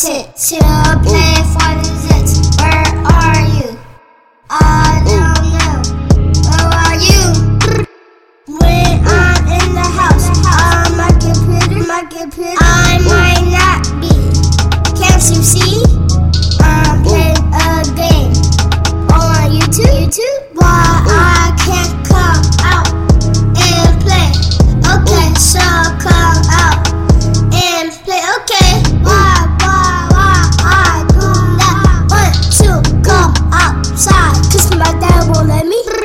To sit play play. let me.